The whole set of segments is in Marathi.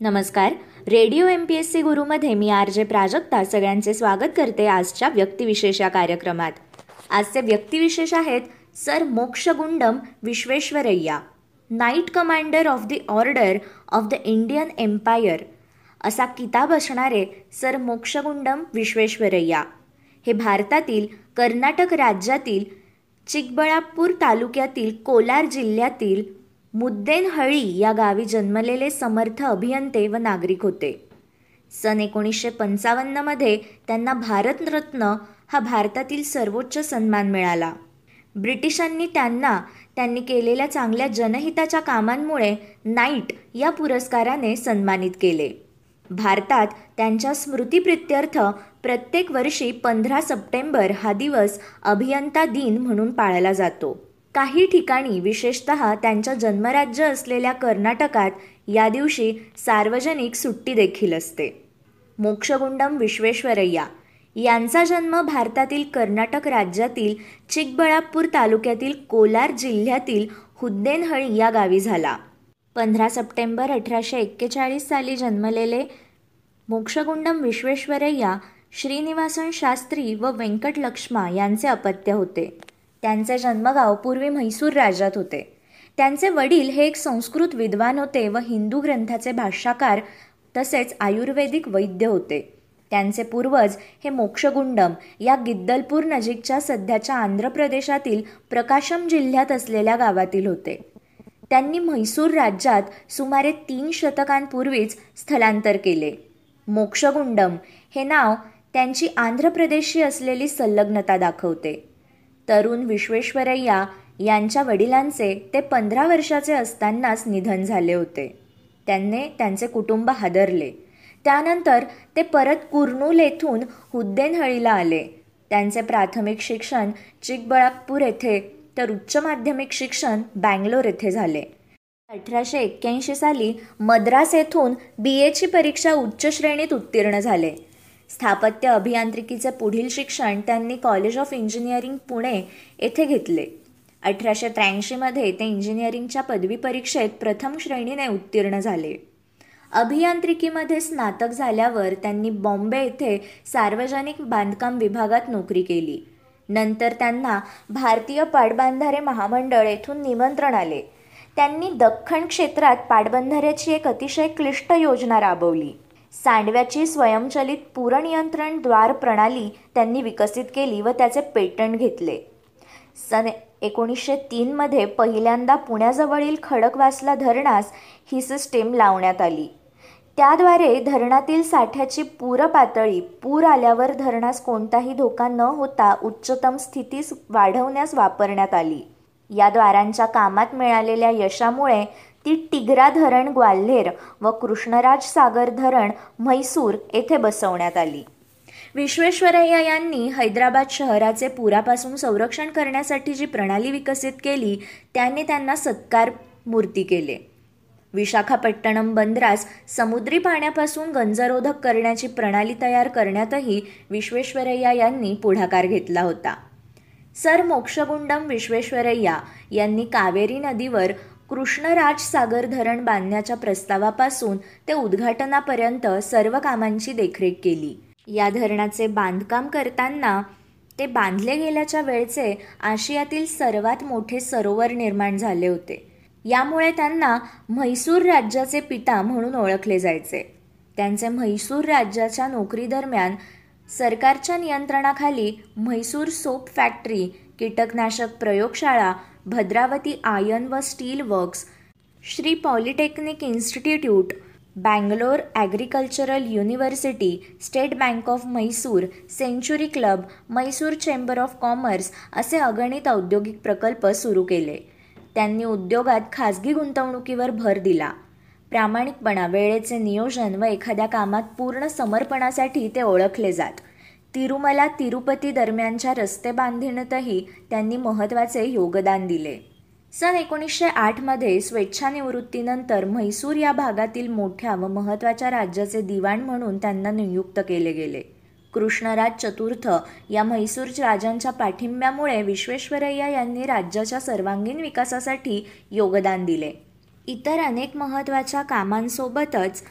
नमस्कार. Radio M P S C गुरुमध्ये मी आर जे प्राजक्ता सगळ्यांचे स्वागत करते आजच्या व्यक्तिविशेष या कार्यक्रमात. आजचे व्यक्तिविशेष आहेत sir Mokshagundam Visvesvaraya knight commander of the order of the Indian empire असा किताब असणारे सर मोक्षगुंडम विश्वेश्वरय्या हे भारतातील कर्नाटक राज्यातील चिकबळापूर तालुक्यातील कोलार जिल्ह्यातील मुद्देनहळी या गावी जन्मलेले समर्थ अभियंते व नागरिक होते. सन एकोणीसशे पंचावन्नमध्ये त्यांना भारतरत्न हा भारतातील सर्वोच्च सन्मान मिळाला. ब्रिटिशांनी त्यांना त्यांनी केलेल्या चांगल्या जनहिताच्या कामांमुळे नाईट या पुरस्काराने सन्मानित केले. भारतात त्यांच्या स्मृतिप्रित्यर्थ प्रत्येक वर्षी पंधरा सप्टेंबर हा दिवस अभियंता दिन म्हणून पाळला जातो. काही ठिकाणी विशेषत त्यांच्या जन्मराज्य असलेल्या कर्नाटकात या दिवशी सार्वजनिक सुट्टी देखील असते. मोक्षगुंडम विश्वेश्वरय्या यांचा जन्म भारतातील कर्नाटक राज्यातील चिकबळापूर तालुक्यातील कोलार जिल्ह्यातील हुद्देनहळी या गावी झाला. पंधरा सप्टेंबर अठराशे एक्केचाळीस साली जन्मलेले मोक्षगुंडम विश्वेश्वरय्या श्रीनिवासन शास्त्री व व्यंकटलक्ष्मा यांचे अपत्य होते. त्यांचे जन्मगाव पूर्वी म्हैसूर राज्यात होते. त्यांचे वडील हे एक संस्कृत विद्वान होते व हिंदू ग्रंथाचे भाष्याकार तसेच आयुर्वेदिक वैद्य होते. त्यांचे पूर्वज हे मोक्षगुंडम या गिद्दलपूर नजीकच्या सध्याच्या आंध्र प्रदेशातील प्रकाशम जिल्ह्यात असलेल्या गावातील होते. त्यांनी म्हैसूर राज्यात सुमारे तीन शतकांपूर्वीच स्थलांतर केले. मोक्षगुंडम हे नाव त्यांची आंध्र प्रदेशशी असलेली संलग्नता दाखवते. तरुण विश्वेश्वरय्या यांच्या वडिलांचे ते पंधरा वर्षाचे असतानाच निधन झाले होते. त्यांनी त्यांचे कुटुंब हादरले. त्यानंतर ते परत कुर्नूल येथून हुद्देनहळीला आले. त्यांचे प्राथमिक शिक्षण चिकबळापूर येथे तर उच्च माध्यमिक शिक्षण बँगलोर येथे झाले. अठराशे एक्क्याऐंशी साली मद्रास येथून बी एची परीक्षा उच्च श्रेणीत उत्तीर्ण झाले. स्थापत्य अभियांत्रिकीचे पुढील शिक्षण त्यांनी कॉलेज ऑफ इंजिनिअरिंग पुणे येथे घेतले. अठराशे त्र्याऐंशीमध्ये ते इंजिनिअरिंगच्या पदवी परीक्षेत प्रथम श्रेणीने उत्तीर्ण झाले. अभियांत्रिकीमध्ये स्नातक झाल्यावर त्यांनी बॉम्बे येथे सार्वजनिक बांधकाम विभागात नोकरी केली. नंतर त्यांना भारतीय पाटबंधारे महामंडळ येथून निमंत्रण आले. त्यांनी दख्खन क्षेत्रात पाटबंधाऱ्याची एक अतिशय क्लिष्ट योजना राबवली. सांडव्याची स्वयंचलित पूरनियंत्रण द्वार प्रणाली त्यांनी विकसित केली व त्याचे पेटंट घेतले. सन एकोणीसशे तीनमध्ये पहिल्यांदा पुण्याजवळील खडकवासला धरणास ही सिस्टीम लावण्यात आली. त्याद्वारे धरणातील साठ्याची पूर पातळी पूर आल्यावर धरणास कोणताही धोका न होता उच्चतम स्थितीस वाढवण्यास वापरण्यात आली. या द्वारांच्या कामात मिळालेल्या यशामुळे ती टिगरा धरण ग्वाल्हेर व कृष्णराज सागर धरण म्हैसूर येथे बसवण्यात आली. विश्वेश्वरय्या यांनी हैदराबाद शहराचे पुरापासून संरक्षण करण्यासाठी जी प्रणाली विकसित केली त्याने त्यांना सत्कार मूर्ती केले. विशाखापट्टणम बंदरास समुद्री पाण्यापासून गंजरोधक करण्याची प्रणाली तयार करण्यातही विश्वेश्वरय्या यांनी पुढाकार घेतला होता. सर मोक्षगुंडम विश्वेश्वरय्या यांनी कावेरी नदीवर कृष्णराज सागर धरण बांधण्याच्या प्रस्तावापासून ते उद्घाटनापर्यंत सर्व कामांची देखरेख केली. या धरणाचे बांधकाम करताना ते बांधले गेल्याच्या वेळचे आशियातील सर्वात मोठे सरोवर निर्माण झाले होते. यामुळे त्यांना म्हैसूर राज्याचे पिता म्हणून ओळखले जायचे. त्यांचे म्हैसूर राज्याच्या नोकरीदरम्यान सरकारच्या नियंत्रणाखाली म्हैसूर सोप फॅक्टरी कीटकनाशक प्रयोगशाळा भद्रावती आयर्न व steel works Shri polytechnic institute Bangalore agricultural university state bank of Mysore century club Mysore chamber of commerce असे अगणित औद्योगिक प्रकल्प सुरू केले. त्यांनी उद्योगात खाजगी गुंतवणुकीवर भर दिला. प्रामाणिकपणा वेळेचे नियोजन व एखाद्या कामात पूर्ण समर्पणासाठी ते ओळखले जात. तिरुमला तिरुपती दरम्यानच्या रस्ते बांधणीतही त्यांनी महत्त्वाचे योगदान दिले. सन एकोणीसशे आठमध्ये स्वेच्छानिवृत्तीनंतर म्हैसूर या भागातील मोठ्या व महत्त्वाच्या राज्याचे दिवाण म्हणून त्यांना नियुक्त केले गेले. कृष्णराज चतुर्थ या म्हैसूर राजांच्या पाठिंब्यामुळे विश्वेश्वरय्या यांनी राज्याच्या सर्वांगीण विकासासाठी योगदान दिले. इतर अनेक महत्त्वाच्या कामांसोबतच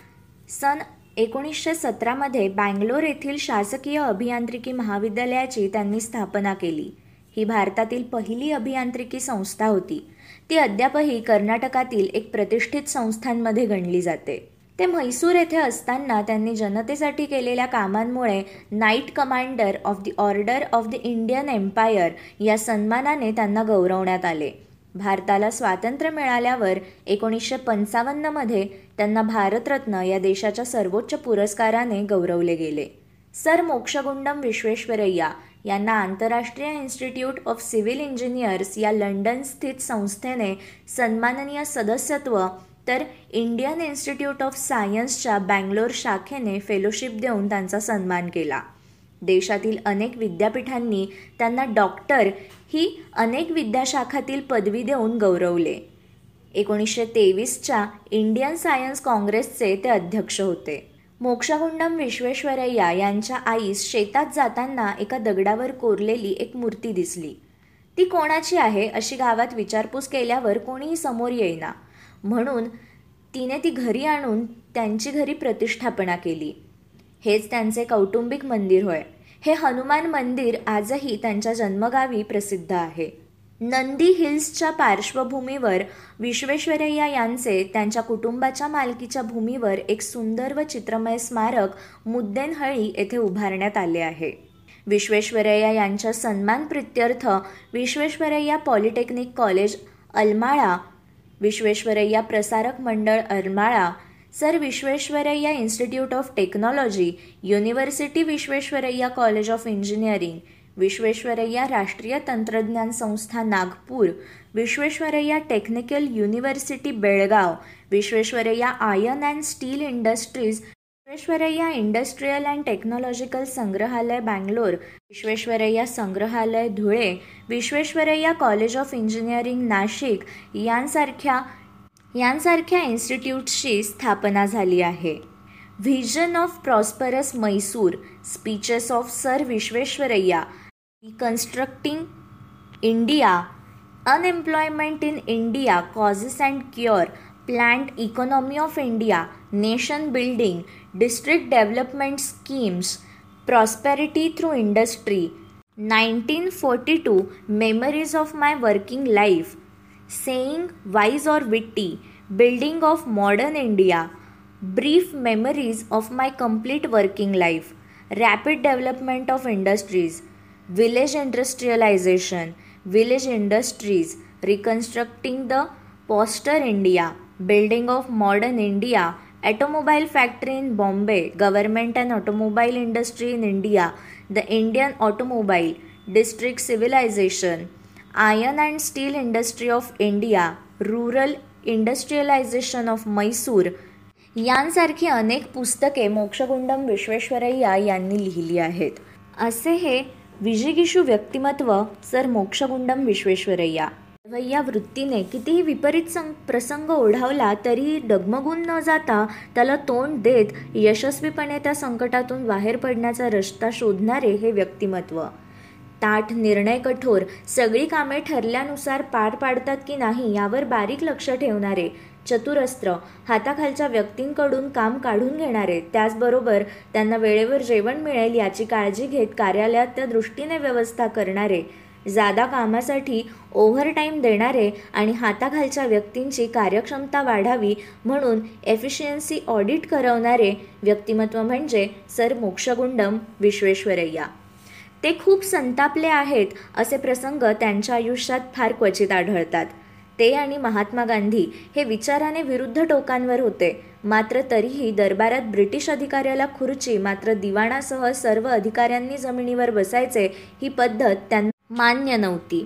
सन एकोणीसशे सतरामध्ये बँगलोर येथील शासकीय अभियांत्रिकी महाविद्यालयाची त्यांनी स्थापना केली. ही भारतातील पहिली अभियांत्रिकी संस्था होती. ती अद्यापही कर्नाटकातील एक प्रतिष्ठित संस्थांमध्ये गणली जाते. ते म्हैसूर येथे असताना त्यांनी जनतेसाठी केलेल्या कामांमुळे knight commander of the order of the Indian empire या सन्मानाने त्यांना गौरवण्यात आले. भारताला स्वातंत्र्य मिळाल्यावर एकोणीसशे पंचावन्नमध्ये त्यांना भारतरत्न या देशाच्या सर्वोच्च पुरस्काराने गौरवले गेले. सर मोक्षगुंडम विश्वेश्वरय्या यांना आंतरराष्ट्रीय इन्स्टिट्यूट ऑफ सिव्हिल इंजिनियर्स या लंडन स्थित संस्थेने सन्माननीय सदस्यत्व तर इंडियन इन्स्टिट्यूट ऑफ सायन्सच्या बँगलोर शाखेने फेलोशिप देऊन त्यांचा सन्मान केला. देशातील अनेक विद्यापीठांनी त्यांना डॉक्टर ही अनेक विद्याशाखातील पदवी देऊन गौरवले. एकोणीसशे तेवीसच्या इंडियन सायन्स काँग्रेसचे ते अध्यक्ष होते. मोक्षगुंडम विश्वेश्वरय्या यांच्या आईस शेतात जाताना एका दगडावर कोरलेली एक मूर्ती दिसली. ती कोणाची आहे अशी गावात विचारपूस केल्यावर कोणीही समोर येईना. म्हणून तिने ती घरी आणून त्यांची घरी प्रतिष्ठापना केली. हेच त्यांचे कौटुंबिक मंदिर होय. हे हनुमान मंदिर आजही त्यांच्या जन्मगावी प्रसिद्ध आहे. नंदी हिल्सच्या पार्श्वभूमीवर विश्वेश्वरय्या यांचे त्यांच्या कुटुंबाच्या मालकीच्या भूमीवर एक सुंदर व चित्रमय स्मारक मुद्देनहळी येथे उभारण्यात आले आहे. विश्वेश्वरय्या यांच्या सन्मान प्रित्यर्थ विश्वेश्वरय्या पॉलिटेक्निक कॉलेज अलमाळा विश्वेश्वरय्या प्रसारक मंडळ Almala sir Visvesvaraya institute of technology university Visvesvaraya college of engineering Visvesvaraya राष्ट्रीय तंत्रज्ञान संस्था Nagpur Visvesvaraya technical university Belgaum Visvesvaraya iron and steel industries Visvesvaraya industrial and technological संग्रहालय बँगलोर विश्वेश्वरय्या संग्रहालय Dhule Visvesvaraya college of engineering Nashik यांसारख्या यांसारख्या इन्स्टिट्यूट्सची स्थापना झाली आहे. Vision of prosperous Mysore speeches of sir Visvesvaraya Reconstructing India. Unemployment in India, Causes and Cure, Plant Economy of India, Nation Building, District Development Schemes, Prosperity through Industry, 1942 Memories of My Working Life, Saying Wise or Witty, Building of Modern India, Brief Memories of My Complete Working Life, Rapid Development of Industries, village industrialisation village industries reconstructing the postwar India building of modern India automobile factory in Bombay government and automobile industry in India the Indian automobile district civilisation iron and steel industry of India rural industrialisation of Mysore यांसारखी अनेक पुस्तके मोक्षगुंडम विश्वेश्वरय्या यांनी लिहिली आहेत. असे हे विजिगिषू व्यक्तिमत्व सर मोक्षगुंडम विश्वेश्वरय्या या वृत्तीने कितीही विपरीत सं प्रसंग ओढावला तरी डगमगून न जाता त्याला तोंड देत यशस्वीपणे त्या संकटातून बाहेर पडण्याचा रस्ता शोधणारे हे व्यक्तिमत्व. ताठ निर्णय कठोर सगळी कामे ठरल्यानुसार पार पाडतात की नाही यावर बारीक लक्ष ठेवणारे चतुरस्त्र हाताखालच्या व्यक्तींकडून काम काढून घेणारे. त्याचबरोबर त्यांना वेळेवर जेवण मिळेल याची काळजी घेत कार्यालयात त्या दृष्टीने व्यवस्था करणारे. जादा कामासाठी ओव्हरटाईम देणारे आणि हाताखालच्या व्यक्तींची कार्यक्षमता वाढावी म्हणून एफिशियन्सी ऑडिट करवणारे व्यक्तिमत्व म्हणजे सर मोक्षगुंडम विश्वेश्वरय्या ते खूप संतापले आहेत असे प्रसंग त्यांच्या आयुष्यात फार क्वचित आढळतात. ते आणि महात्मा गांधी हे विचाराने विरुद्ध टोकांवर होते. मात्र तरीही दरबारात ब्रिटिश अधिकाऱ्याला खुर्ची मात्र दिवाणासह सर्व अधिकाऱ्यांनी जमिनीवर बसायचे ही पद्धत त्यांना मान्य नव्हती.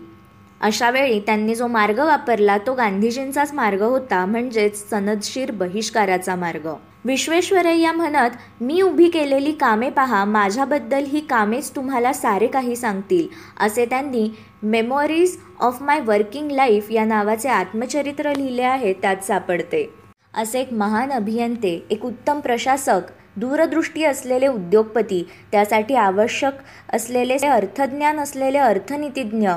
अशा वेळी त्यांनी जो मार्ग वापरला तो गांधीजींचाच मार्ग होता म्हणजेच सनदशीर बहिष्काराचा मार्ग. विश्वेश्वरय्या म्हणत मी उभी केलेली कामे पहा माझ्याबद्दल ही कामेच तुम्हाला सारे काही सांगतील असे त्यांनी memories of my working life या नावाचे आत्मचरित्र लिहिले आहे त्यात सापडते. असे एक महान अभियंते एक उत्तम प्रशासक दूरदृष्टी असलेले उद्योगपती त्यासाठी आवश्यक असलेले अर्थज्ञान असलेले अर्थनीतिज्ञ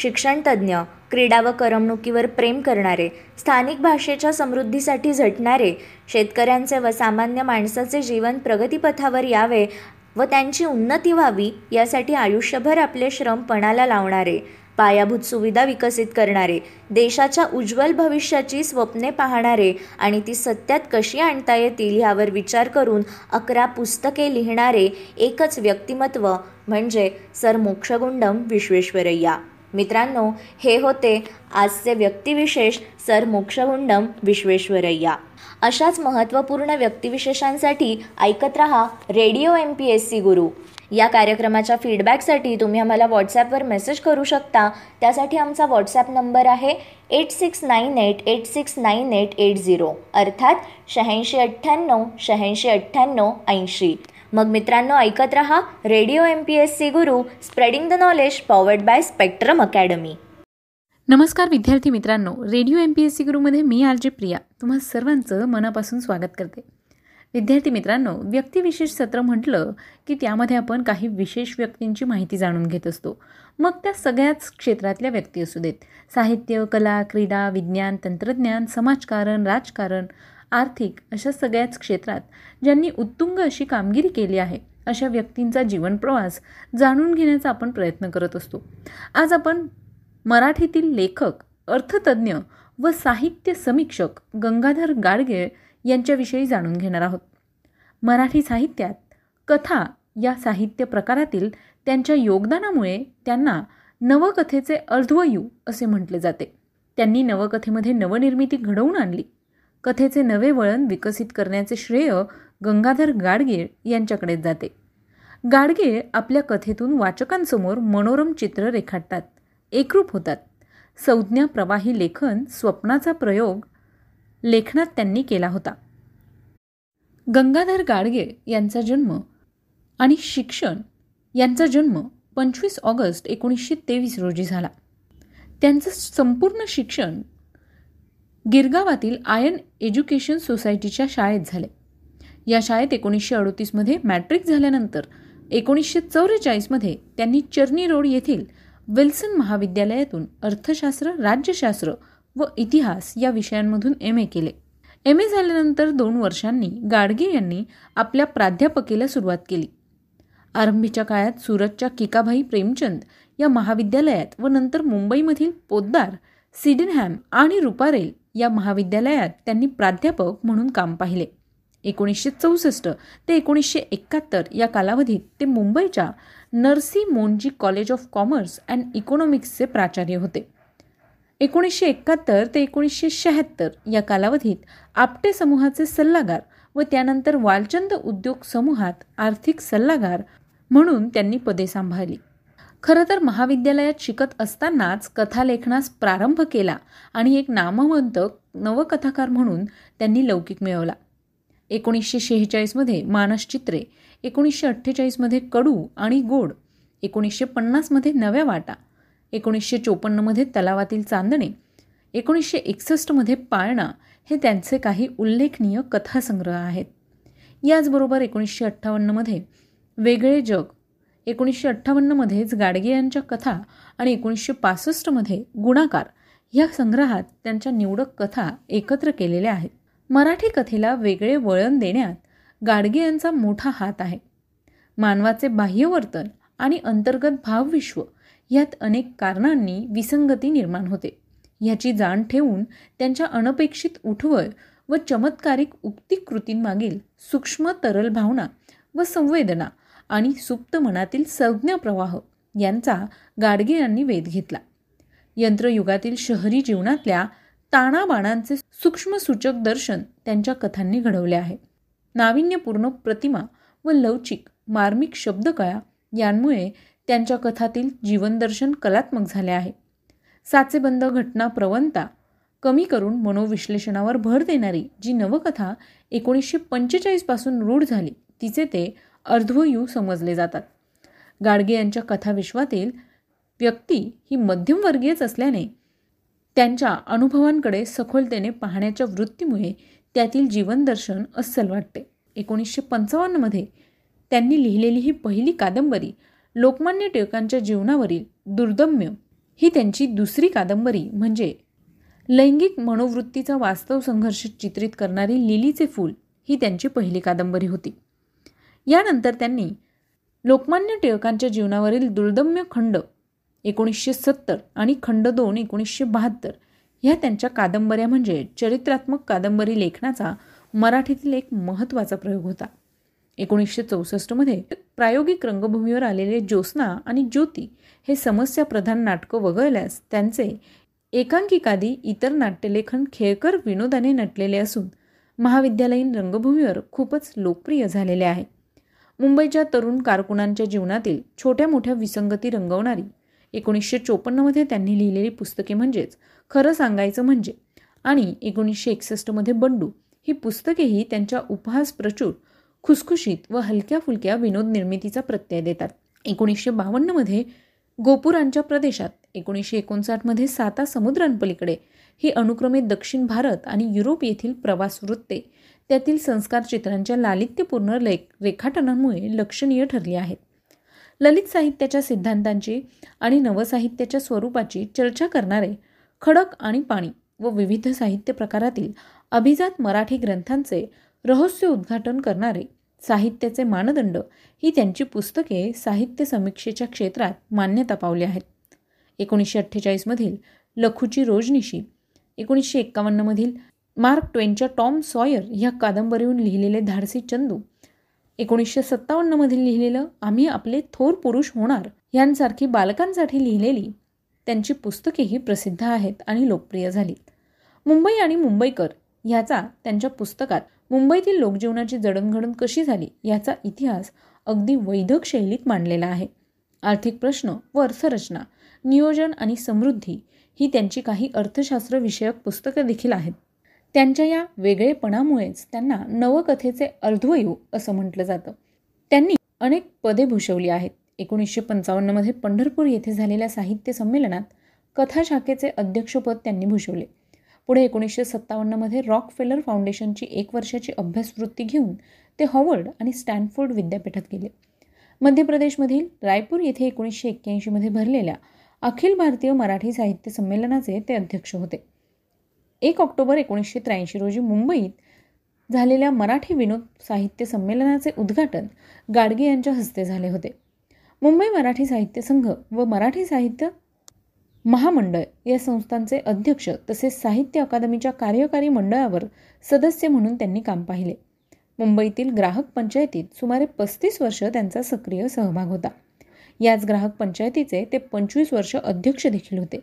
शिक्षणतज्ज्ञ क्रीडा व करमणुकीवर प्रेम करणारे स्थानिक भाषेच्या समृद्धीसाठी झटणारे शेतकऱ्यांचे व सामान्य माणसाचे जीवन प्रगतीपथावर यावे व त्यांची उन्नती व्हावी यासाठी आयुष्यभर आपले श्रम पणाला लावणारे पायाभूत सुविधा विकसित करणारे देशाच्या उज्ज्वल भविष्याची स्वप्ने पाहणारे आणि ती सत्यात कशी आणता येतील ह्यावर विचार करून अकरा पुस्तके लिहिणारे एकच व्यक्तिमत्व म्हणजे सर मोक्षगुंडम विश्वेश्वरय्या. मित्रांनो हे होते आजचे व्यक्तिविशेष सर मोक्षगुंडम विश्वेश्वरय्या अशाच महत्त्वपूर्ण व्यक्तिविशेषांसाठी ऐकत रहा radio M P S C Guru. या कार्यक्रमाच्या फीडबॅकसाठी तुम्ही आम्हाला व्हॉट्सॲपवर मेसेज करू शकता. त्यासाठी आमचा व्हॉट्सॲप नंबर आहे eight six nine eight eight six nine eight eight zero अर्थात शहाऐंशी अठ्ठ्याण्णव शहाऐंशी अठ्ठ्याण्णव ऐंशी. मग मित्रांनो ऐकत रहा radio M P S C Guru spreading the knowledge powered by spectrum academy नमस्कार विद्यार्थी मित्रांनो radio M P S C गुरुमध्ये मी आर जे प्रिया. तुम्हा सर्वांचं मनापासून स्वागत करते. विद्यार्थी मित्रांनो व्यक्तिविशेष सत्र म्हटलं की त्यामध्ये आपण काही विशेष व्यक्तींची माहिती जाणून घेत असतो. मग त्या सगळ्याच क्षेत्रातल्या व्यक्ती असू देत. साहित्य कला क्रीडा विज्ञान तंत्रज्ञान समाजकारण राजकारण आर्थिक अशा सगळ्याच क्षेत्रात ज्यांनी उत्तुंग अशी कामगिरी केली आहे अशा व्यक्तींचा जीवनप्रवास जाणून घेण्याचा आपण प्रयत्न करत असतो. आज आपण मराठीतील लेखक अर्थतज्ज्ञ व साहित्य समीक्षक गंगाधर गाडगेळ यांच्याविषयी जाणून घेणार आहोत. मराठी साहित्यात कथा या साहित्य प्रकारातील त्यांच्या योगदानामुळे त्यांना नवकथेचे अर्धवयू असे म्हटले जाते. त्यांनी नवकथेमध्ये नवनिर्मिती घडवून आणली. कथेचे नवे वळण विकसित करण्याचे श्रेय गंगाधर गाडगीळ यांच्याकडेच जाते. गाडगे आपल्या कथेतून वाचकांसमोर मनोरम चित्र रेखाटतात एकरूप होतात. संज्ञा प्रवाही लेखन स्वप्नाचा प्रयोग लेखनात त्यांनी केला होता. गंगाधर गाडगे यांचा जन्म आणि शिक्षण यांचा जन्म पंचवीस ऑगस्ट एकोणीसशे तेवीस रोजी झाला. त्यांचं संपूर्ण शिक्षण गिरगावातील आयन एज्युकेशन सोसायटीच्या शाळेत झाले. या शाळेत एकोणीसशे अडोतीसमध्ये मॅट्रिक झाल्यानंतर एकोणीसशे चौवेचाळीसमध्ये त्यांनी चर्नी रोड येथील विल्सन महाविद्यालयातून अर्थशास्त्र राज्यशास्त्र व इतिहास या विषयांमधून एम ए केले. एम ए झाल्यानंतर दोन वर्षांनी गाडगे यांनी आपल्या प्राध्यापकेला सुरुवात केली. आरंभीच्या काळात सुरतच्या किकाभाई प्रेमचंद या महाविद्यालयात व नंतर मुंबईमधील पोद्दार सिडनहॅम आणि रुपारेल या महाविद्यालयात त्यांनी प्राध्यापक म्हणून काम पाहिले. एकोणीसशे चौसष्ट ते एकोणीसशे एकाहत्तर या कालावधीत ते मुंबईच्या Narsee Monjee college of commerce and इकॉनॉमिक्सचे प्राचार्य होते. एकोणीसशे एकाहत्तर ते एकोणीसशे शहात्तर या कालावधीत आपटे समूहाचे सल्लागार व त्यानंतर वालचंद उद्योग समूहात आर्थिक सल्लागार म्हणून त्यांनी पदे सांभाळली. खरं तर महाविद्यालयात शिकत असतानाच कथालेखनास प्रारंभ केला आणि एक नामवंत नवकथाकार म्हणून त्यांनी लौकिक मिळवला. एकोणीसशे शेहेचाळीसमध्ये मानसचित्रे एकोणीसशे अठ्ठेचाळीसमध्ये कडू आणि गोड एकोणीसशे पन्नासमध्ये नव्या वाटा एकोणीसशे चोपन्नमध्ये तलावातील चांदणे एकोणीसशे एकसष्टमध्ये पाळणा हे त्यांचे काही उल्लेखनीय कथासंग्रह आहेत. याचबरोबर एकोणीसशे अठ्ठावन्नमध्ये वेगळे जग एकोणीसशे अठ्ठावन्नमध्येच गाडगे यांच्या कथा आणि एकोणीसशे पासष्टमध्ये गुणाकार ह्या संग्रहात त्यांच्या निवडक कथा एकत्र केलेल्या आहेत. मराठी कथेला वेगळे वळण देण्यात गाडगे यांचा मोठा हात आहे. मानवाचे बाह्यवर्तन आणि अंतर्गत भावविश्व यात अनेक कारणांनी विसंगती निर्माण होते. ह्याची जाण ठेवून त्यांच्या अनपेक्षित उठवळ व चमत्कारिक उक्तिकृतींमागील सूक्ष्म तरल भावना व संवेदना आणि सुप्त मनातील संज्ञा प्रवाह यांचा गाडगे यांनी वेध घेतला. यंत्रयुगातील शहरी जीवनातल्या ताणाबाणांचे सूक्ष्मसूचक दर्शन त्यांच्या कथांनी घडवले आहे. नाविन्यपूर्ण प्रतिमा व लवचिक मार्मिक शब्दकळा यांमुळे त्यांच्या कथातील जीवनदर्शन कलात्मक झाले आहे. साचेबंद घटना प्रवणता कमी करून मनोविश्लेषणावर भर देणारी जी नवकथा एकोणीसशे पंचेचाळीसपासून रूढ झाली तिचे ते अर्ध्वयू समजले जातात. गाडगे यांच्या कथाविश्वातील व्यक्ती ही मध्यमवर्गीयच असल्याने त्यांच्या अनुभवांकडे सखोलतेने पाहण्याच्या वृत्तीमुळे त्यातील जीवनदर्शन अस्सल वाटते. एकोणीसशे पंचावन्नमध्ये त्यांनी लिहिलेली ही पहिली कादंबरी लोकमान्य टिळकांच्या जीवनावरील दुर्दम्य ही त्यांची दुसरी कादंबरी म्हणजे लैंगिक मनोवृत्तीचा वास्तव संघर्ष चित्रित करणारी लिलीचे फूल ही त्यांची पहिली कादंबरी होती. यानंतर त्यांनी लोकमान्य टिळकांच्या जीवनावरील दुर्दम्य खंड एकोणीसशे सत्तर आणि खंड दोन एकोणीसशे बहात्तर ह्या त्यांच्या कादंबऱ्या म्हणजे चरित्रात्मक कादंबरी लेखनाचा मराठीतील एक महत्त्वाचा प्रयोग होता. एकोणीसशे चौसष्टमध्ये प्रायोगिक रंगभूमीवर आलेले ज्योत्स्ना आणि ज्योती हे समस्याप्रधान नाटकं वगळल्यास त्यांचे एकांकिकादी इतर नाट्यलेखन खेळकर विनोदाने नटलेले असून महाविद्यालयीन रंगभूमीवर खूपच लोकप्रिय झालेले आहे. मुंबईच्या तरुण कारकुनांच्या जीवनातील छोट्या मोठ्या विसंगती रंगवणारी एकोणीसशे चोपन्नमध्ये त्यांनी लिहिलेली पुस्तके म्हणजेच खरं सांगायचं म्हणजे आणि एकोणीसशे एकसष्टमध्ये बंडू ही पुस्तकेही त्यांच्या उपहास प्रचूर खुसखुशीत व हलक्या फुलक्या विनोद निर्मितीचा प्रत्यय देतात. एकोणीसशे बावन्नमध्ये गोपुरांच्या प्रदेशात एकोणीसशे एकोणसाठमध्ये साता समुद्रांपलीकडे ही अनुक्रमे दक्षिण भारत आणि युरोप येथील प्रवास वृत्ते. त्यातील संस्कार चित्रांच्या लालित्यपूर्ण लेख रेखाटनांमुळे लक्षणीय ठरली आहेत. ललित साहित्याच्या सिद्धांतांची आणि नवसाहित्याच्या स्वरूपाची चर्चा करणारे खडक आणि पाणी व विविध साहित्य प्रकारातील अभिजात मराठी ग्रंथांचे रहस्य उद्घाटन करणारे साहित्याचे मानदंड ही त्यांची पुस्तके साहित्य समीक्षेच्या क्षेत्रात मान्यता पावली आहेत. एकोणीसशे अठ्ठेचाळीसमधील लखूची रोजनिशी एकोणीसशे एक्कावन्नमधील मार्क ट्वेनच्या टॉम सॉयर ह्या कादंबरीहून लिहिलेले धाडसी चंदू. एकोणीसशे सत्तावन्नमधील लिहिलेलं आम्ही आपले थोर पुरुष होणार यांसारखी बालकांसाठी लिहिलेली त्यांची पुस्तकेही प्रसिद्ध आहेत आणि लोकप्रिय झाली. मुंबई आणि मुंबईकर ह्याचा त्यांच्या पुस्तकात मुंबईतील लोकजीवनाची जडणघडण कशी झाली याचा इतिहास अगदी वैधक शैलीत मांडलेला आहे. आर्थिक प्रश्न व अर्थरचना नियोजन आणि समृद्धी ही त्यांची काही अर्थशास्त्र विषयक पुस्तकं देखील आहेत. त्यांच्या या वेगळेपणामुळेच त्यांना नवकथेचे अर्धवयू असं म्हटलं जातं. त्यांनी अनेक पदे भूषवली आहेत. एकोणीसशे पंचावन्नमध्ये पंढरपूर येथे झालेल्या साहित्य संमेलनात कथा शाखेचे अध्यक्षपद त्यांनी भूषवले. पुढे एकोणीसशे सत्तावन्नमध्ये रॉक फेलर फाउंडेशनची एक वर्षाची अभ्यासवृत्ती घेऊन ते हॉवर्ड आणि स्टॅनफोर्ड विद्यापीठात गेले. मध्य प्रदेशमधील रायपूर येथे एकोणीसशे एक्क्याऐंशीमध्ये भरलेल्या अखिल भारतीय मराठी साहित्य संमेलनाचे ते अध्यक्ष होते. एक ऑक्टोबर एकोणीसशे त्र्याऐंशी रोजी मुंबईत झालेल्या मराठी विनोद साहित्य संमेलनाचे उद्घाटन गाडगे यांच्या हस्ते झाले होते. मुंबई मराठी साहित्य संघ व मराठी साहित्य महामंडळ या संस्थांचे अध्यक्ष तसेच साहित्य अकादमीच्या कार्यकारी मंडळावर सदस्य म्हणून त्यांनी काम पाहिले. मुंबईतील ग्राहक पंचायतीत सुमारे पस्तीस वर्ष त्यांचा सक्रिय सहभाग होता. याच ग्राहक पंचायतीचे ते पंचवीस वर्ष अध्यक्ष देखील होते.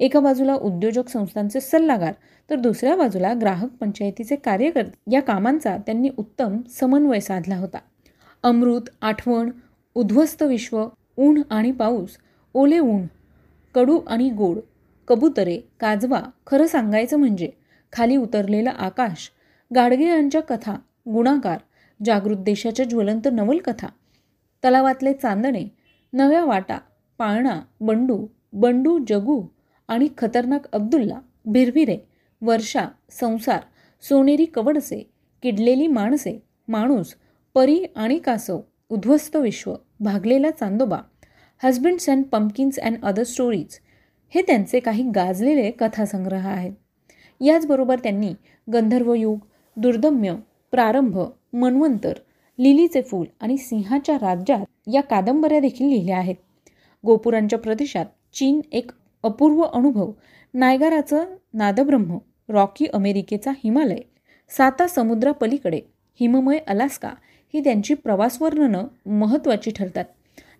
एका बाजूला उद्योजक संस्थांचे सल्लागार तर दुसऱ्या बाजूला ग्राहक पंचायतीचे कार्यकर्ते. या कामांचा त्यांनी उत्तम समन्वय साधला होता. अमृत आठवण उद्ध्वस्त विश्व ऊन आणि पाऊस ओले ऊन कडू आणि गोड कबुतरे काजवा खरं सांगायचं म्हणजे खाली उतरलेलं आकाश गाडगे यांच्या कथा गुणाकार जागृत देशाच्या ज्वलंत नवलकथा तलावातले चांदणे नव्या वाटा पाळणा बंडू बंडू जगू आणि खतरनाक अब्दुल्ला भिरभिरे वर्षा संसार सोनेरी कवडसे किडलेली माणसे माणूस परी आणि कासव उद्ध्वस्त विश्व भागलेला चांदोबा husbands and pumpkins and other stories हे त्यांचे काही गाजलेले कथासंग्रह आहेत. याचबरोबर त्यांनी गंधर्वयुग दुर्दम्य प्रारंभ मन्वंतर लिलीचे फूल आणि सिंहाच्या राज्यात या कादंबऱ्या देखील लिहिल्या आहेत. गोपुरांच्या प्रदेशात चीन एक अपूर्व अनुभव. नायगाराचं नादब्रह्म रॉकी अमेरिकेचा हिमालय साता समुद्रापलीकडे हिममय अलास्का ही त्यांची प्रवासवर्णनं महत्त्वाची ठरतात.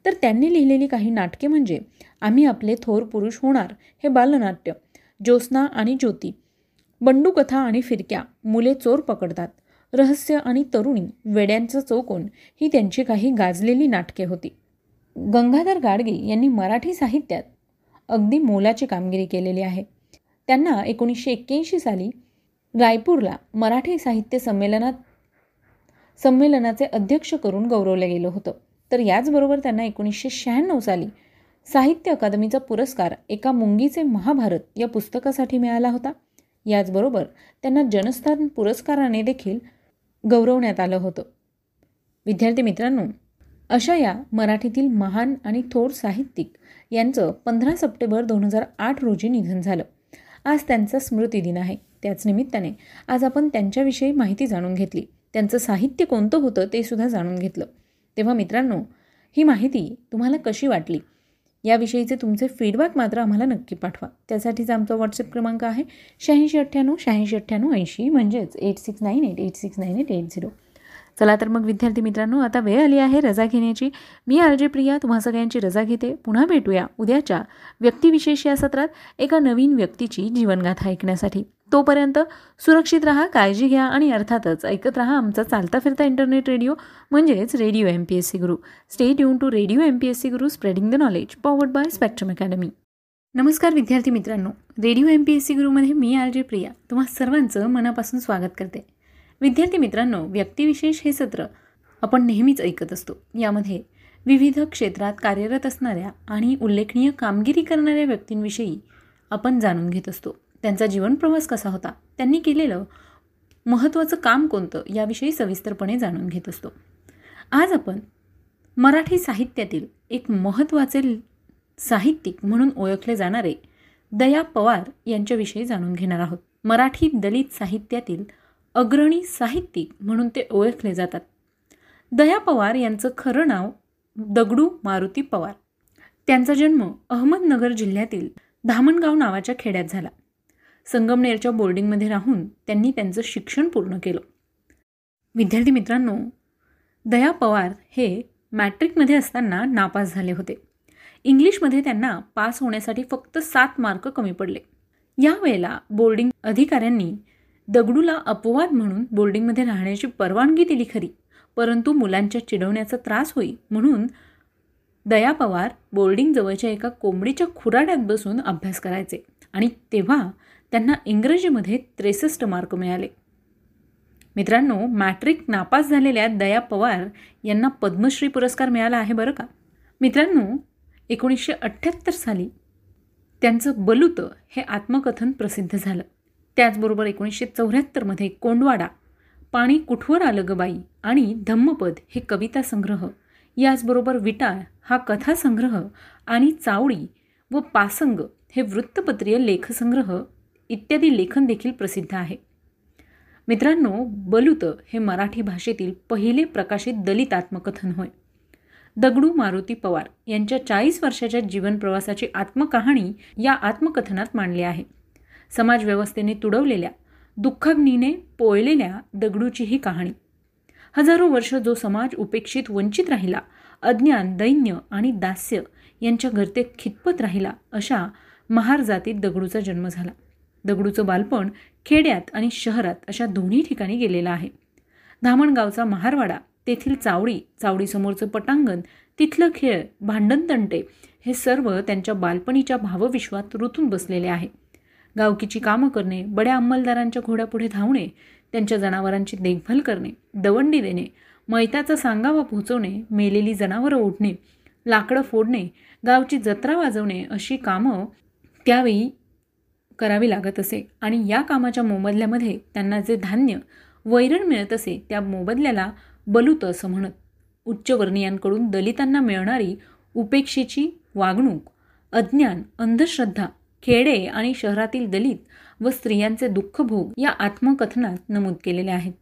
तर त्यांनी लिहिलेली काही नाटके म्हणजे आम्ही आपले थोर पुरुष होणार हे बालनाट्य ज्योत्स्ना आणि ज्योती बंडूकथा आणि फिरक्या मुले चोर पकडतात रहस्य आणि तरुणी वेड्यांचं चौकोन ही त्यांची काही गाजलेली नाटके होती. गंगाधर गाडगे यांनी मराठी साहित्यात अगदी मोलाची कामगिरी केलेली आहे. त्यांना एकोणीसशे एक्क्याऐंशी साली रायपूरला मराठी साहित्य संमेलनात संमेलनाचे अध्यक्ष करून गौरवलं गेलं होतं. तर याचबरोबर त्यांना एकोणीसशे शहाण्णव साली साहित्य अकादमीचा पुरस्कार एका मुंगीचे महाभारत या पुस्तकासाठी मिळाला होता. याचबरोबर त्यांना जनस्थान पुरस्काराने देखील गौरवण्यात आलं होतं. विद्यार्थी मित्रांनो अशा या मराठीतील महान आणि थोर साहित्यिक यांचं पंधरा सप्टेंबर दोन हजार आठ रोजी निधन झालं. आज त्यांचा स्मृतिदिन आहे. त्याच निमित्ताने आज आपण त्यांच्याविषयी माहिती जाणून घेतली. त्यांचं साहित्य कोणतं होतं ते सुद्धा जाणून घेतलं. तेव्हा मित्रांनो ही माहिती तुम्हाला कशी वाटली? याविषयीचे तुमचे फीडबॅक मात्र आम्हाला नक्की पाठवा. त्यासाठीच आमचा व्हॉट्सअप क्रमांक आहे शहाऐंशी अठ्ठ्याण्णव शहाऐंशी अठ्ठ्याण्णव ऐंशी म्हणजेच eight six nine eight eight six nine eight eight zero चला तर मग विद्यार्थी मित्रांनो आता वेळ आली आहे रजा घेण्याची. मी आर जे प्रिया तुम्हा सगळ्यांची रजा घेते. पुन्हा भेटूया उद्याच्या व्यक्तिविशेष या सत्रात एका नवीन व्यक्तीची जीवनगाथा ऐकण्यासाठी. तोपर्यंत सुरक्षित राहा काळजी घ्या आणि अर्थातच ऐकत राहा आमचा चालता फिरता इंटरनेट रेडिओ म्हणजेच radio M P S C Guru. Stay युन to radio M P S C Guru spreading the knowledge powered by spectrum academy नमस्कार विद्यार्थी मित्रांनो. Radio M P S C गुरुमध्ये मी आर जे प्रिया. तुम्हा सर्वांचं मनापासून स्वागत करते. विद्यार्थी मित्रांनो व्यक्तिविशेष हे सत्र आपण नेहमीच ऐकत असतो. यामध्ये विविध क्षेत्रात कार्यरत असणाऱ्या आणि उल्लेखनीय कामगिरी करणाऱ्या व्यक्तींविषयी आपण जाणून घेत असतो. त्यांचा जीवनप्रवास कसा होता? त्यांनी केलेलं महत्त्वाचं काम कोणतं? याविषयी सविस्तरपणे जाणून घेत असतो. आज आपण मराठी साहित्यातील एक महत्त्वाचे साहित्यिक म्हणून ओळखले जाणारे दया पवार यांच्याविषयी जाणून घेणार आहोत. मराठी दलित साहित्यातील अग्रणी साहित्यिक म्हणून ते ओळखले जातात. दया पवार यांचं खरं नाव दगडू मारुती पवार. त्यांचा जन्म अहमदनगर जिल्ह्यातील धामणगाव नावाच्या खेड्यात झाला. संगमनेरच्या बोर्डिंगमध्ये राहून त्यांनी त्यांचं शिक्षण पूर्ण केलं. विद्यार्थी मित्रांनो दया पवार हे मॅट्रिकमध्ये असताना नापास झाले होते. इंग्लिशमध्ये त्यांना पास होण्यासाठी फक्त सात मार्क कमी पडले. यावेळेला बोर्डिंग अधिकाऱ्यांनी दगडूला अपवाद म्हणून बोर्डिंगमध्ये राहण्याची परवानगी दिली खरी परंतु मुलांच्या चिडवण्याचा त्रास होई म्हणून दया पवार बोर्डिंग जवळच्या एका कोंबडीच्या खुराड्यात बसून अभ्यास करायचे आणि तेव्हा त्यांना इंग्रजीमध्ये त्रेसष्ट मार्क मिळाले. मित्रांनो मॅट्रिक नापास झालेल्या दया पवार यांना पद्मश्री पुरस्कार मिळाला आहे बरं का? मित्रांनो एकोणीसशे अठ्ठ्याहत्तर साली त्यांचं बलूत हे आत्मकथन प्रसिद्ध झालं. त्याचबरोबर एकोणीसशे चौऱ्याहत्तरमध्ये कोंडवाडा पाणी कुठवर आलं गबाई आणि धम्मपद हे कविता संग्रह याचबरोबर विटाळ हा कथासंग्रह आणि चावडी व पासंग हे वृत्तपत्रीय लेखसंग्रह इत्यादी लेखन देखील प्रसिद्ध आहे. मित्रांनो बलुत हे मराठी भाषेतील पहिले प्रकाशित दलित आत्मकथन होय. दगडू मारुती पवार यांच्या चाळीस वर्षाच्या जीवनप्रवासाची आत्मकहाणी या आत्मकथनात मांडली आहे. समाजव्यवस्थेने तुडवलेल्या दुःखाग्नीने पोळलेल्या दगडूची ही कहाणी. हजारो वर्ष जो समाज उपेक्षित वंचित राहिला अज्ञान दैन्य आणि दास्य यांच्या घरते खितपत राहिला अशा महार जातीत दगडूचा जन्म झाला. दगडूचं बालपण खेड्यात आणि शहरात अशा दोन्ही ठिकाणी गेलेलं आहे. धामणगावचा महारवाडा तेथील चावडी चावडीसमोरचं पटांगण तिथलं खेळ भांडणतंटे हे सर्व त्यांच्या बालपणीच्या भावविश्वात रुतून बसलेले आहे. गावकीची कामं करणे बड्या अंमलदारांच्या घोड्यापुढे धावणे त्यांच्या जनावरांची देखभाल करणे दवंडी देणे मैताचा सांगावा पोहोचवणे मेलेली जनावरं ओढणे लाकडं फोडणे गावची जत्रा वाजवणे अशी कामं त्यावेळी करावी लागत असे. आणि या कामाच्या मोबदल्यामध्ये त्यांना जे धान्य वैरण मिळत असे त्या मोबदल्याला बलूत असं म्हणत उच्चवर्णीयांकडून दलितांना मिळणारी उपेक्षेची वागणूक अज्ञान अंधश्रद्धा खेडे आणि शहरातील दलित व स्त्रियांचे दुःखभोग या आत्मकथनात नमूद केलेले आहेत.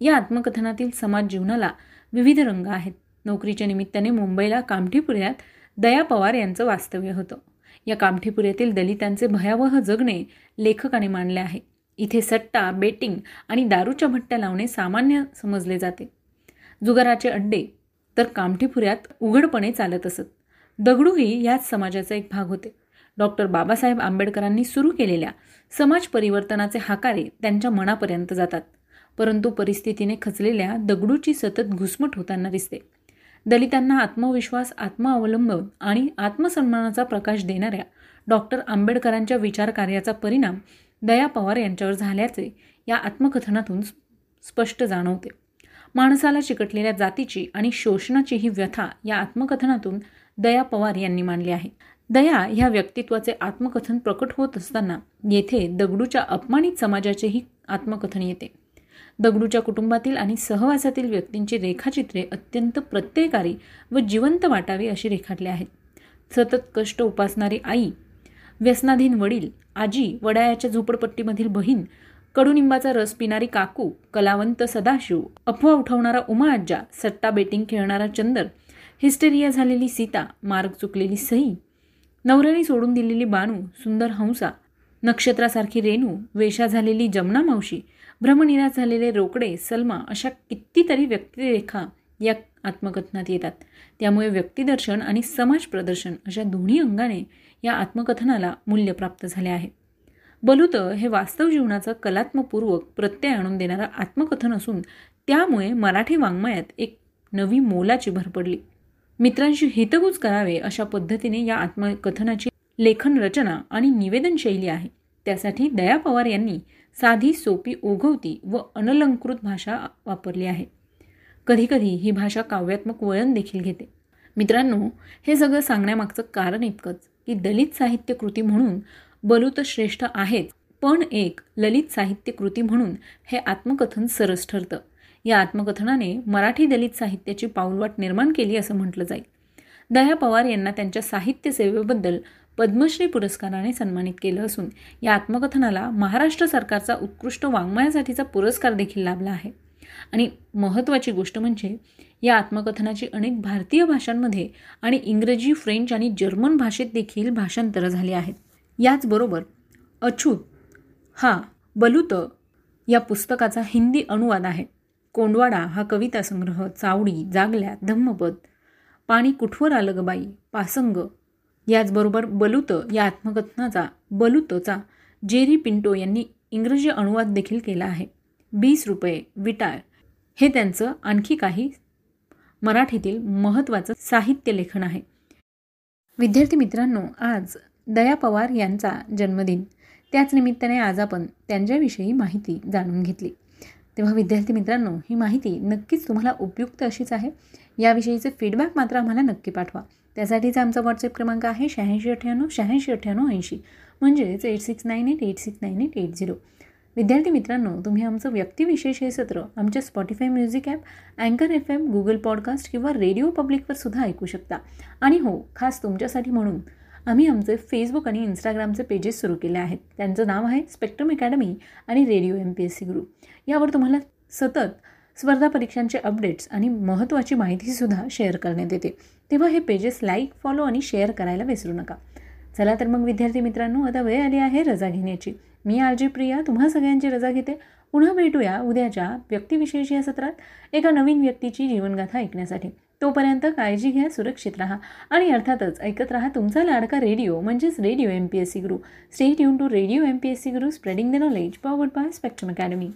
या आत्मकथनातील समाज जीवनाला विविध रंग आहेत. नोकरीच्या निमित्ताने मुंबईला कामठीपुऱ्यात दया पवार यांचं वास्तव्य होतं. या कामठीपुऱ्यातील दलितांचे भयावह जगणे लेखकाने मांडले आहे. इथे सट्टा बेटिंग आणि दारूच्या भट्ट्या लावणे सामान्य समजले जाते. जुगाराचे अड्डे तर कामठीपुऱ्यात उघडपणे चालत असत. दगडूही याच समाजाचा एक भाग होते. डॉक्टर बाबासाहेब आंबेडकरांनी सुरू केलेल्या समाज परिवर्तनाचे हाकारे त्यांच्या मनापर्यंत जातात. परंतु परिस्थितीने खचलेल्या दगडूची सतत घुसमट होताना दिसते. दलितांना आत्मविश्वास आत्मावलंबन आणि आत्मसन्मानाचा प्रकाश देणाऱ्या डॉक्टर आंबेडकरांच्या विचारकार्याचा परिणाम दया पवार यांच्यावर झाल्याचे या आत्मकथनातून स्पष्ट जाणवते. माणसाला चिकटलेल्या जातीची आणि शोषणाची ही व्यथा या आत्मकथनातून दया पवार यांनी मांडली आहे. दया ह्या व्यक्तित्वाचे आत्मकथन प्रकट होत असताना येथे दगडूच्या अपमानित समाजाचेही आत्मकथन येते. दगडूच्या कुटुंबातील आणि सहवासातील व्यक्तींची रेखाचित्रे अत्यंत प्रत्ययकारी व जिवंत वाटावी अशी रेखाटली आहेत. सतत कष्ट उपासणारी आई व्यसनाधीन वडील आजी वडायाच्या झोपडपट्टीमधील बहीण कडुनिंबाचा रस पिणारी काकू कलावंत सदाशिव अफवा उठवणारा उमा आज्जा सट्टा बेटिंग खेळणारा चंदर हिस्टेरिया झालेली सीता मार्ग चुकलेली सई नवऱ्याने सोडून दिलेली बानू सुंदर हंसा नक्षत्रासारखी रेणू वेशा झालेली जमना मावशी भ्रमनिराश झालेले रोकडे सलमा अशा कितीतरी व्यक्तिरेखा या आत्मकथनात येतात. त्यामुळे व्यक्तिदर्शन आणि समाज प्रदर्शन अशा दोन्ही अंगाने या आत्मकथनाला मूल्य प्राप्त झाले आहे. बलुत हे वास्तव जीवनाचं कलात्मपूर्वक प्रत्यय आणून देणारं आत्मकथन असून त्यामुळे मराठी वाङ्मयात एक नवी मोलाची भर पडली. मित्रांशी हितगुज करावे अशा पद्धतीने या आत्मकथनाची लेखन रचना आणि निवेदन शैली आहे. त्यासाठी दया पवार यांनी साधी सोपी ओघवती व अनलंकृत भाषा वापरली आहे. कधीकधी ही भाषा काव्यात्मक वळण देखील घेते. मित्रांनो हे सगळं सांगण्यामागचं कारण इतकंच की दलित साहित्य कृती म्हणून बलूत श्रेष्ठ आहेच पण एक ललित साहित्य कृती म्हणून हे आत्मकथन सरस ठरतं. या आत्मकथनाने मराठी दलित साहित्याची पाऊलवाट निर्माण केली असं म्हटलं जाईल. दया पवार यांना त्यांच्या साहित्य सेवेबद्दल पद्मश्री पुरस्काराने सन्मानित केलं असून या आत्मकथनाला महाराष्ट्र सरकारचा उत्कृष्ट वाङ्मयासाठीचा पुरस्कार देखील लाभला आहे. आणि महत्त्वाची गोष्ट म्हणजे या आत्मकथनाची अनेक भारतीय भाषांमध्ये आणि इंग्रजी फ्रेंच आणि जर्मन भाषेत देखील भाषांतरं झाली आहेत. याचबरोबर अछूत हा बलुत या पुस्तकाचा हिंदी अनुवाद आहे. कोंडवाडा हा कविता संग्रह चावडी जागल्या धम्मपद पाणी कुठवर आलं गबाई पासंग. याचबरोबर बलुत या आत्मकथनाचा बलुतचा जेरी पिंटो यांनी इंग्रजी अनुवाद देखील केला आहे. वीस रुपये विटाळ. हे त्यांचं आणखी काही मराठीतील महत्त्वाचं साहित्य लेखन आहे. विद्यार्थी मित्रांनो आज दया पवार यांचा जन्मदिन. त्याच निमित्ताने आज आपण त्यांच्याविषयी माहिती जाणून घेतली. तेव्हा विद्यार्थी मित्रांनो ही माहिती नक्कीच तुम्हाला उपयुक्त अशीच आहे. याविषयीचे फीडबॅक मात्र आम्हाला नक्की पाठवा. त्यासाठीचा आमचा व्हॉट्सअप क्रमांक आहे शहाऐंशी अठ्ठ्याण्णव शहाऐंशी अठ्ठ्याण्णव ऐंशी. म्हणजेच eight six nine eight eight six nine eight eight zero विद्यार्थी मित्रांनो तुम्ही आमचं व्यक्तिविशेष हे सत्र आमच्या स्पॉटीफाय म्युझिक ॲप अँकर एफ एम गुगल पॉडकास्ट किंवा रेडिओ पब्लिकवर सुद्धा ऐकू शकता. आणि हो खास तुमच्यासाठी म्हणून आम्ही आमचे फेसबुक आणि इंस्टाग्रामचे पेजेस सुरू केले आहेत. त्यांचं नाव आहे स्पेक्ट्रम अकॅडमी आणि radio M P S C group यावर तुम्हाला सतत स्पर्धा परीक्षांचे अपडेट्स आणि महत्त्वाची माहितीसुद्धा शेअर करण्यात येते. तेव्हा हे पेजेस लाईक फॉलो आणि शेअर करायला विसरू नका. चला तर मग विद्यार्थी मित्रांनो आता वेळ आली आहे रजा घेण्याची. मी आरजी प्रिया तुम्हा सगळ्यांची रजा घेते. पुन्हा भेटूया उद्याच्या व्यक्तिविशेष या सत्रात एका नवीन व्यक्तीची जीवनगाथा ऐकण्यासाठी. तोपर्यंत काळजी घ्या सुरक्षित राहा. आणि अर्थातच ऐकत राहा तुमचा लाडका रेडिओ म्हणजेच radio M P S C Guru stay tuned to radio M P S C Guru spreading the knowledge powered by spectrum academy